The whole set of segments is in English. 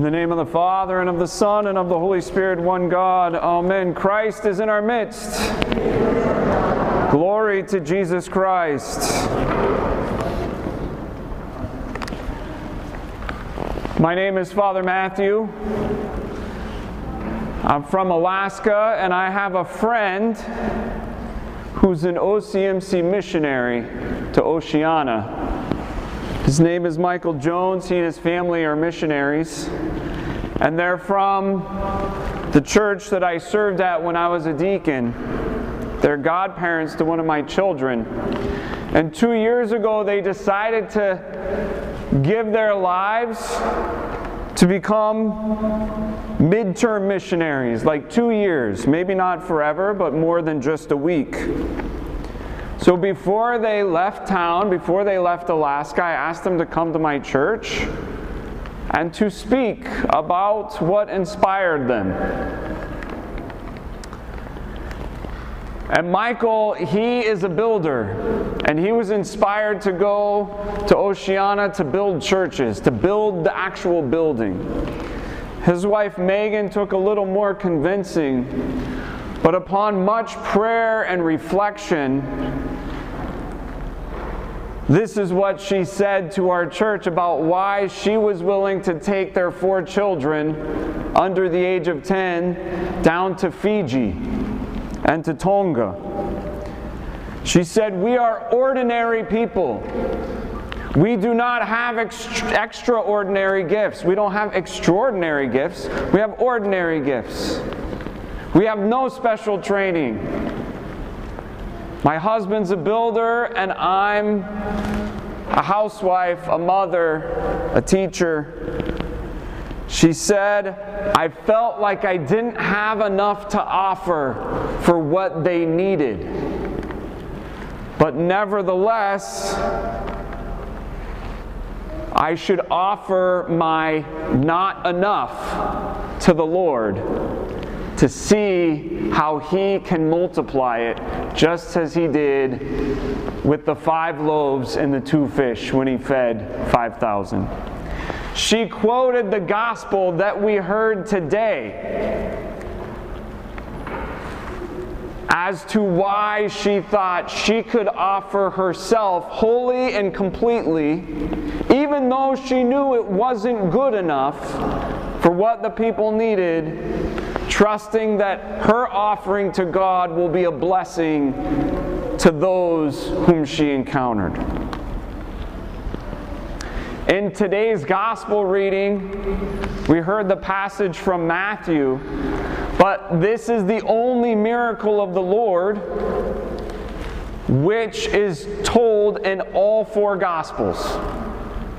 In the name of the Father, and of the Son, and of the Holy Spirit, one God. Amen. Christ is in our midst. Glory to Jesus Christ. My name is Father Matthew. I'm from Alaska, and I have a friend who's an OCMC missionary to Oceania. His name is Michael Jones. He and his family are missionaries. And they're from the church that I served at when I was a deacon. They're godparents to one of my children. And two years ago, they decided to give their lives to become midterm missionaries, like two years, maybe not forever, but more than just a week. So before they left town, before they left Alaska, I asked them to come to my church and to speak about what inspired them. And Michael, he is a builder, and he was inspired to go to Oceania to build churches, to build the actual building. His wife Megan took a little more convincing, but upon much prayer and reflection, this is what she said to our church about why she was willing to take their four children under the age of 10 down to Fiji and to Tonga. She said, We are ordinary people. We do not have extra- extraordinary gifts. We don't have extraordinary gifts. We have ordinary gifts. We have no special training. My husband's a builder, and I'm a housewife, a mother, a teacher. She said, I felt like I didn't have enough to offer for what they needed. But nevertheless, I should offer my not enough to the Lord to see how He can multiply it, just as He did with the five loaves and the two fish when He fed 5,000. She quoted the gospel that we heard today as to why she thought she could offer herself wholly and completely, even though she knew it wasn't good enough for what the people needed, trusting that her offering to God will be a blessing to those whom she encountered. In today's gospel reading, we heard the passage from Matthew, but this is the only miracle of the Lord which is told in all four gospels.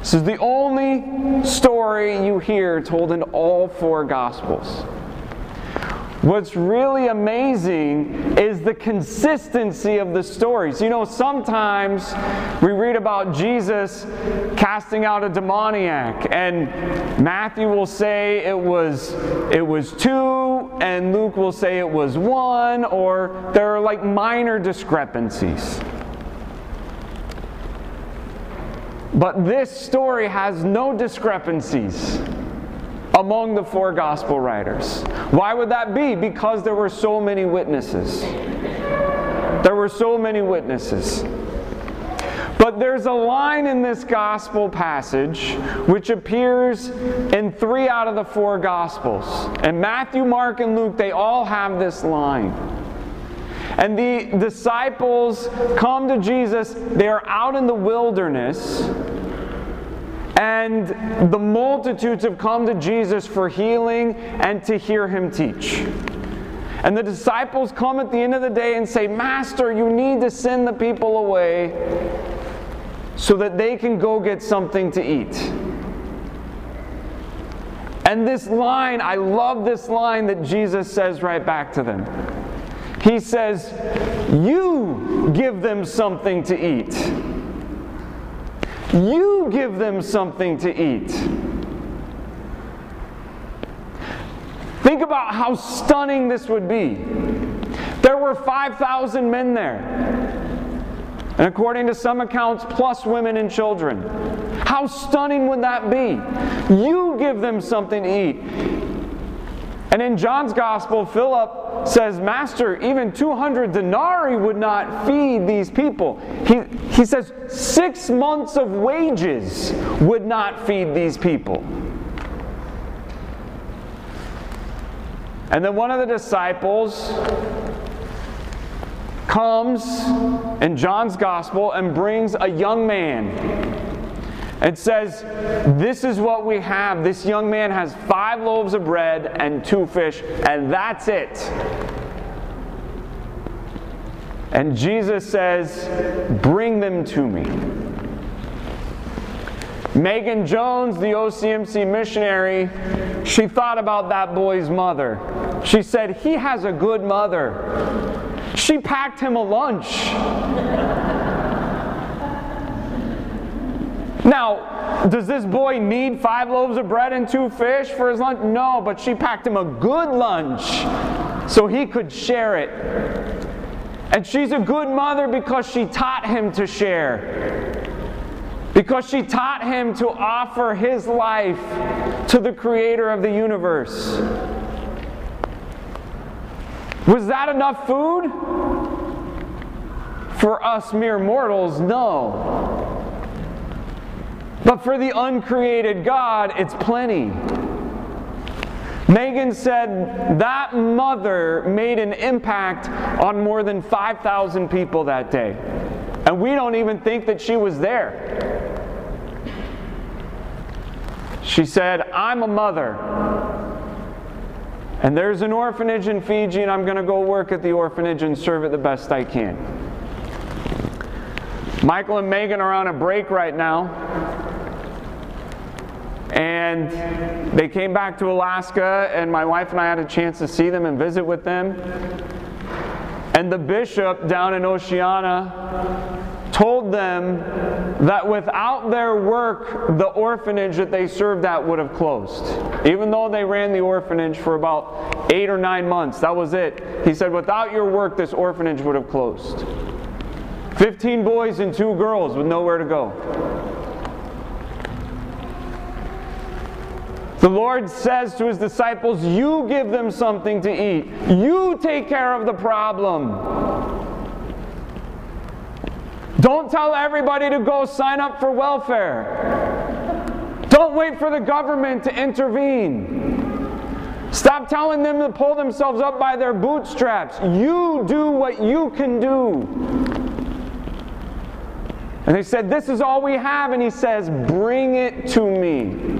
This is the only story you hear told in all four gospels. What's really amazing is the consistency of the stories. You know, sometimes we read about Jesus casting out a demoniac, and Matthew will say it was it was two, and Luke will say it was one, or there are like minor discrepancies. But this story has no discrepancies among the four gospel writers. Why would that be? Because there were so many witnesses. There were so many witnesses. But there's a line in this gospel passage which appears in three out of the four gospels. And Matthew, Mark, and Luke, they all have this line. And the disciples come to Jesus, they're out in the wilderness and the multitudes have come to Jesus for healing and to hear him teach. And the disciples come at the end of the day and say, Master, you need to send the people away so that they can go get something to eat. And this line, I love this line that Jesus says right back to them. He says, You give them something to eat. You give them something to eat. Think about how stunning this would be. There were 5,000 men there. And according to some accounts, plus women and children. How stunning would that be? You give them something to eat. And in John's gospel, Philip says, Master, even 200 denarii would not feed these people. He, he says, six months of wages would not feed these people. And then one of the disciples comes in John's gospel and brings a young man and says, This is what we have. This young man has five loaves of bread and two fish, and that's it. And Jesus says, Bring them to me. Megan Jones, the OCMC missionary, she thought about that boy's mother. She said, He has a good mother. She packed him a lunch. Now, does this boy need five loaves of bread and two fish for his lunch? No, but she packed him a good lunch so he could share it. And she's a good mother because she taught him to share. Because she taught him to offer his life to the creator of the universe. Was that enough food? For us mere mortals, no. But for the uncreated God, it's plenty. Megan said that mother made an impact on more than 5,000 people that day. And we don't even think that she was there. She said, I'm a mother. And there's an orphanage in Fiji, and I'm going to go work at the orphanage and serve it the best I can. Michael and Megan are on a break right now. And they came back to Alaska, and my wife and I had a chance to see them and visit with them. And the bishop down in Oceania told them that without their work, the orphanage that they served at would have closed. Even though they ran the orphanage for about eight or nine months, that was it. He said, without your work, this orphanage would have closed. 15 boys and two girls with nowhere to go. The Lord says to his disciples, You give them something to eat. You take care of the problem. Don't tell everybody to go sign up for welfare. Don't wait for the government to intervene. Stop telling them to pull themselves up by their bootstraps. You do what you can do. And they said, This is all we have. And he says, Bring it to me.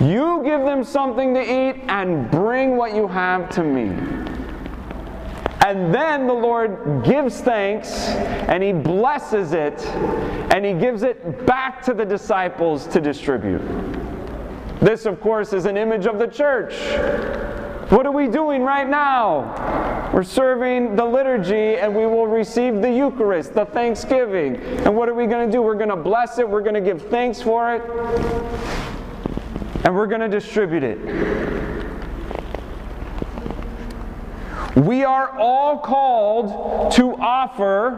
You give them something to eat and bring what you have to me. And then the Lord gives thanks and he blesses it and he gives it back to the disciples to distribute. This, of course, is an image of the church. What are we doing right now? We're serving the liturgy and we will receive the Eucharist, the Thanksgiving. And what are we going to do? We're going to bless it, we're going to give thanks for it and we're going to distribute it. We are all called to offer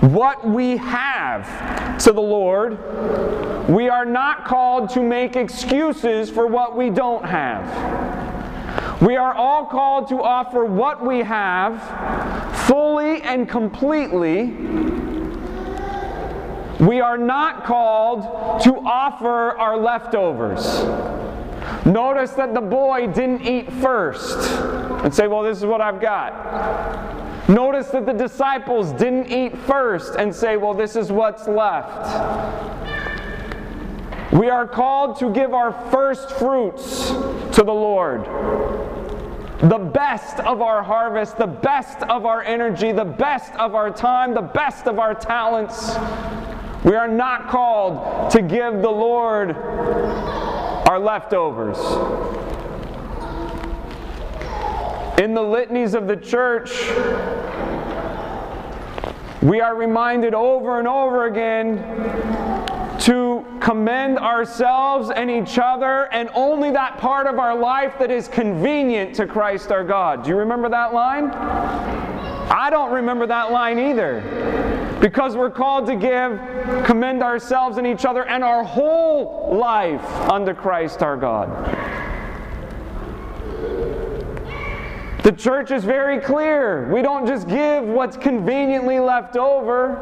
what we have to the Lord. We are not called to make excuses for what we don't have. We are all called to offer what we have fully and completely we are not called to offer our leftovers. Notice that the boy didn't eat first and say, Well, this is what I've got. Notice that the disciples didn't eat first and say, Well, this is what's left. We are called to give our first fruits to the Lord. The best of our harvest, the best of our energy, the best of our time, the best of our talents we are not called to give the Lord our leftovers. In the litanies of the church, we are reminded over and over again to commend ourselves and each other and only that part of our life that is convenient to Christ our God. Do you remember that line? I don't remember that line either. Because we're called to give, commend ourselves and each other and our whole life unto Christ our God. The church is very clear. We don't just give what's conveniently left over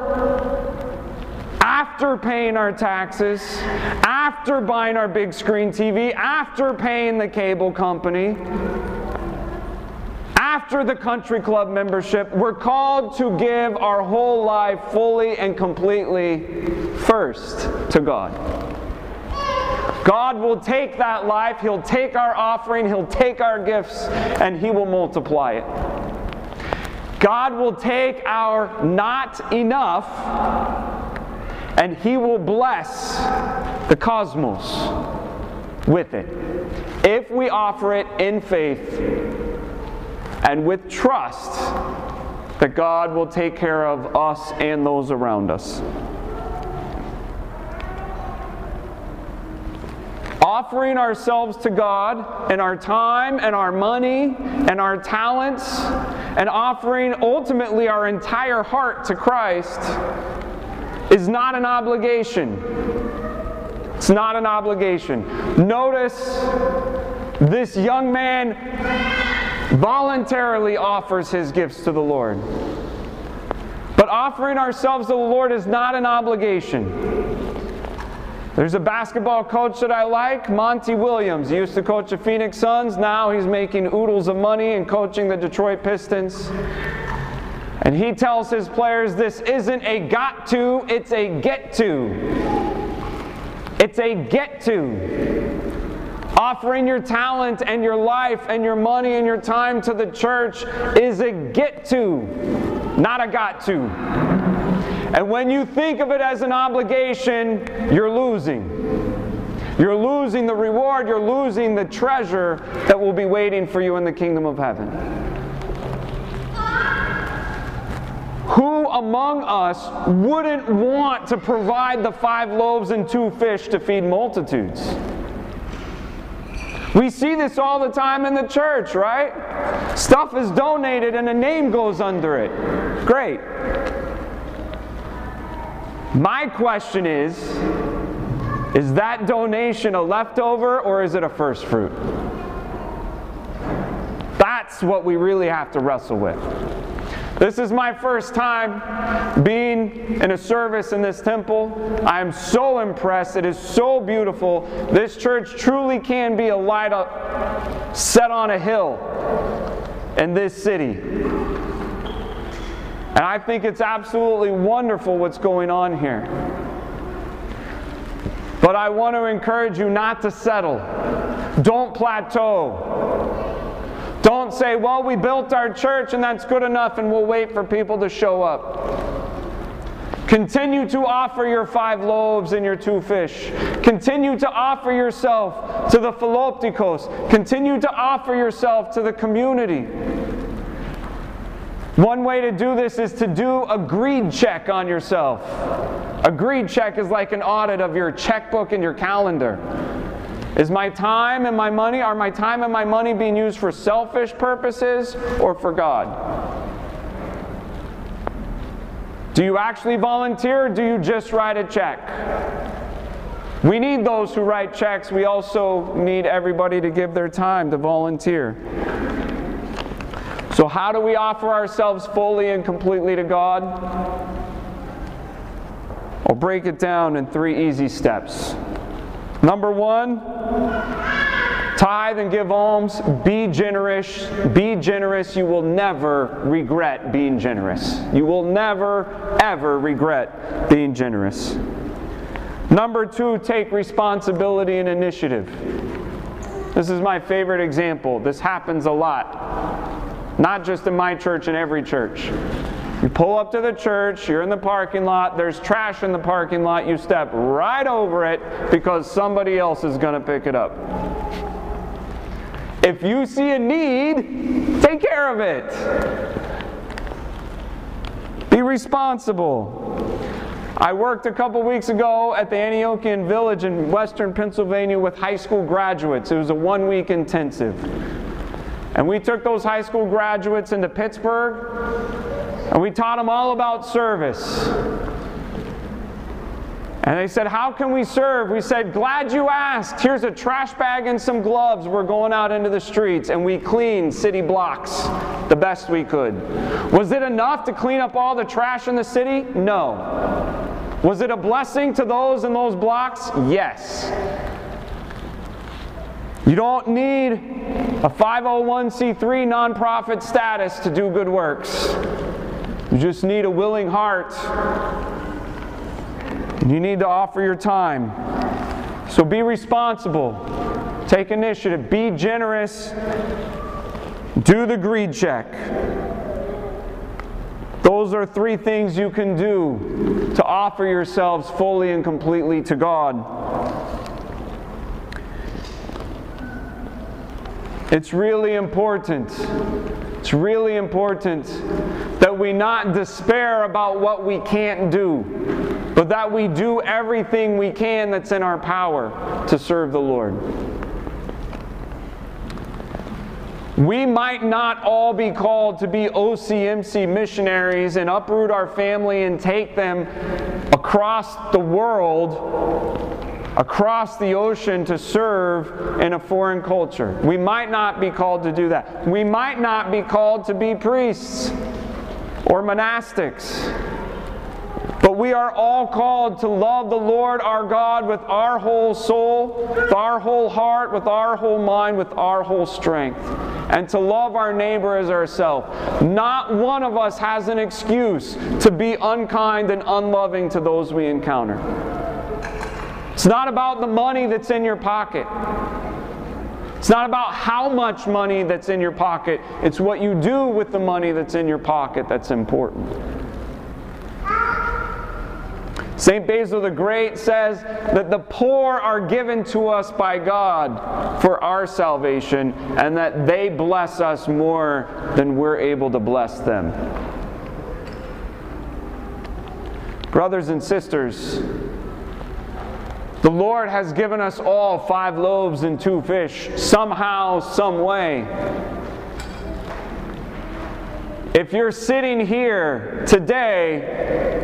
after paying our taxes, after buying our big screen TV, after paying the cable company, after the country club membership. We're called to give our whole life fully and completely first to God. God will take that life, He'll take our offering, He'll take our gifts, and He will multiply it. God will take our not enough and He will bless the cosmos with it if we offer it in faith and with trust that God will take care of us and those around us. offering ourselves to God and our time and our money and our talents and offering ultimately our entire heart to Christ is not an obligation. It's not an obligation. Notice this young man voluntarily offers his gifts to the Lord. But offering ourselves to the Lord is not an obligation. There's a basketball coach that I like, Monty Williams. He used to coach the Phoenix Suns. Now he's making oodles of money and coaching the Detroit Pistons. And he tells his players this isn't a got to, it's a get to. It's a get to. Offering your talent and your life and your money and your time to the church is a get to, not a got to. And when you think of it as an obligation, you're losing. You're losing the reward, you're losing the treasure that will be waiting for you in the kingdom of heaven. Who among us wouldn't want to provide the five loaves and two fish to feed multitudes? We see this all the time in the church, right? Stuff is donated and a name goes under it. Great. My question is is that donation a leftover or is it a first fruit? That's what we really have to wrestle with. This is my first time being in a service in this temple. I am so impressed. It is so beautiful. This church truly can be a light up set on a hill in this city. And I think it's absolutely wonderful what's going on here. But I want to encourage you not to settle. Don't plateau. Don't say, well, we built our church and that's good enough and we'll wait for people to show up. Continue to offer your five loaves and your two fish. Continue to offer yourself to the Philoptochos. Continue to offer yourself to the community. One way to do this is to do a greed check on yourself. A greed check is like an audit of your checkbook and your calendar. Is my time and my money, are my time and my money being used for selfish purposes or for God? Do you actually volunteer or do you just write a check? We need those who write checks. We also need everybody to give their time to volunteer. So, how do we offer ourselves fully and completely to God? I'll break it down in three easy steps. Number one, tithe and give alms. Be generous. Be generous. You will never regret being generous. You will never, ever regret being generous. Number two, take responsibility and initiative. This is my favorite example. This happens a lot. Not just in my church, in every church. You pull up to the church, you're in the parking lot, there's trash in the parking lot, you step right over it because somebody else is going to pick it up. If you see a need, take care of it. Be responsible. I worked a couple weeks ago at the Antiochian Village in western Pennsylvania with high school graduates. It was a one week intensive. And we took those high school graduates into Pittsburgh And we taught them all about service. And they said, How can we serve? We said, Glad you asked. Here's a trash bag and some gloves. We're going out into the streets and we cleaned city blocks the best we could. Was it enough to clean up all the trash in the city? No. Was it a blessing to those in those blocks? Yes. You don't need a 501c3 nonprofit status to do good works. You just need a willing heart you need to offer your time. So be responsible. Take initiative. Be generous. Do the greed check. Those are three things you can do to offer yourselves fully and completely to God. It's really important. It's really important that we not despair about what we can't do but that we do everything we can that's in our power to serve the Lord. We might not all be called to be OCMC missionaries and uproot our family and take them across the world, across the ocean to serve in a foreign culture. We might not be called to do that. We might not be called to be priests or monastics. But we are all called to love the Lord our God with our whole soul, with our whole heart, with our whole mind, with our whole strength, and to love our neighbor as ourselves. Not one of us has an excuse to be unkind and unloving to those we encounter. It's not about the money that's in your pocket. It's not about how much money that's in your pocket. It's what you do with the money that's in your pocket that's important. St. Basil the Great says that the poor are given to us by God for our salvation and that they bless us more than we're able to bless them. Brothers and sisters, the Lord has given us all five loaves and two fish, somehow, some way. If you're sitting here today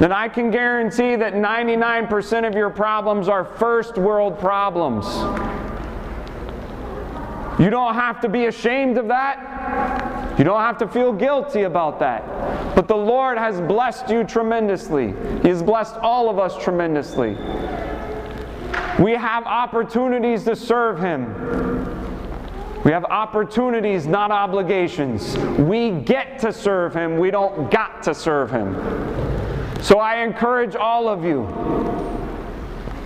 then I can guarantee that 99% of your problems are first world problems. You don't have to be ashamed of that. You don't have to feel guilty about that. But the Lord has blessed you tremendously. He has blessed all of us tremendously. We have opportunities to serve Him. We have opportunities, not obligations. We get to serve Him, we don't got to serve Him. So I encourage all of you.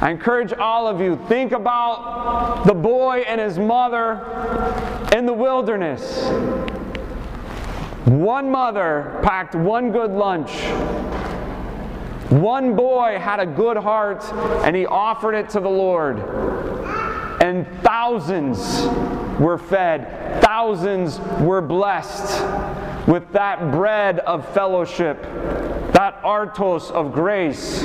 I encourage all of you, think about the boy and his mother in the wilderness. One mother packed one good lunch. One boy had a good heart and he offered it to the Lord. And thousands were fed, thousands were blessed with that bread of fellowship that artos of grace.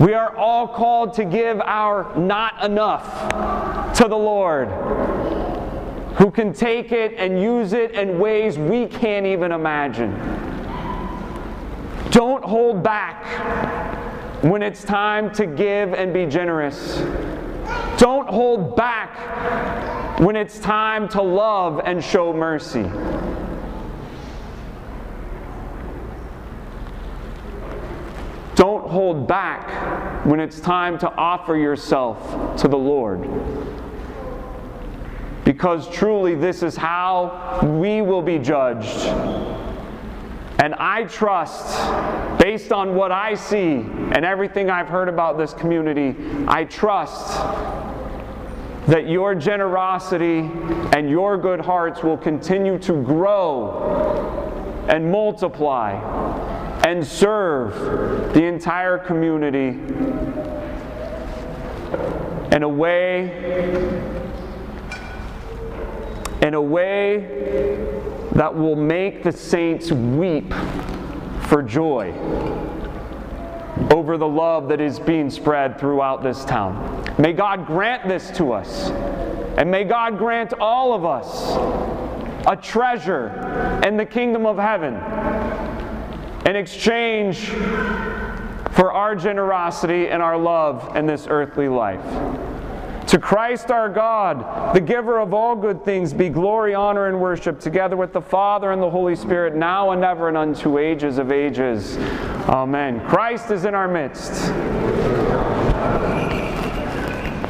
We are all called to give our not enough to the Lord, who can take it and use it in ways we can't even imagine. Don't hold back when it's time to give and be generous. Don't hold back when it's time to love and show mercy. Don't hold back when it's time to offer yourself to the Lord. Because truly, this is how we will be judged. And I trust, based on what I see and everything I've heard about this community, I trust that your generosity and your good hearts will continue to grow and multiply and serve the entire community in a way in a way that will make the saints weep for joy over the love that is being spread throughout this town. May God grant this to us. And may God grant all of us a treasure in the kingdom of heaven in exchange for our generosity and our love in this earthly life. To Christ our God, the giver of all good things, be glory, honor, and worship, together with the Father and the Holy Spirit, now and ever and unto ages of ages. Amen. Christ is in our midst.